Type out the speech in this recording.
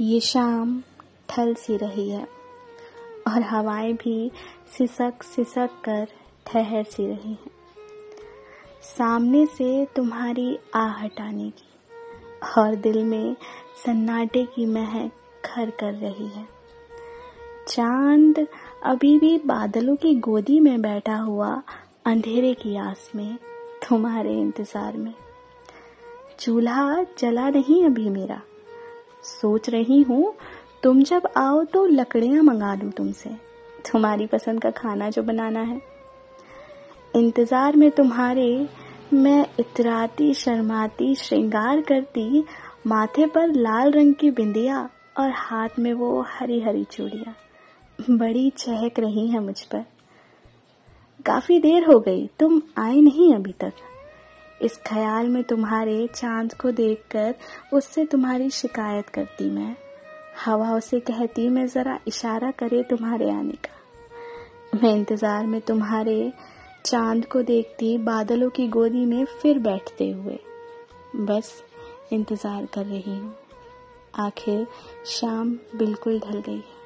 ये शाम ठल सी रही है और हवाएँ भी सिसक सिसक कर ठहर सी रही हैं। सामने से तुम्हारी आहट आने की और दिल में सन्नाटे की महक खर कर रही है। चाँद अभी भी बादलों की गोदी में बैठा हुआ अंधेरे की आस में तुम्हारे इंतज़ार में। चूल्हा जला नहीं अभी मेरा। सोच रही हूँ, तुम जब आओ तो लकड़ियाँ मंगा लूँ तुमसे। तुम्हारी पसंद का खाना जो बनाना है। इंतज़ार में तुम्हारे मैं इतराती, शर्माती, श्रृंगार करती, माथे पर लाल रंग की बिंदिया और हाथ में वो हरी हरी चूड़िया। बड़ी चहक रही है मुझ पर। काफ़ी देर हो गई, तुम आए नहीं अभी तक। इस ख्याल में तुम्हारे चाँद को देखकर उससे तुम्हारी शिकायत करती मैं। हवा उसे कहती, मैं जरा इशारा करे तुम्हारे आने का। मैं इंतज़ार में तुम्हारे चाँद को देखती, बादलों की गोदी में फिर बैठते हुए। बस इंतज़ार कर रही हूँ। आखिर शाम बिल्कुल ढल गई है।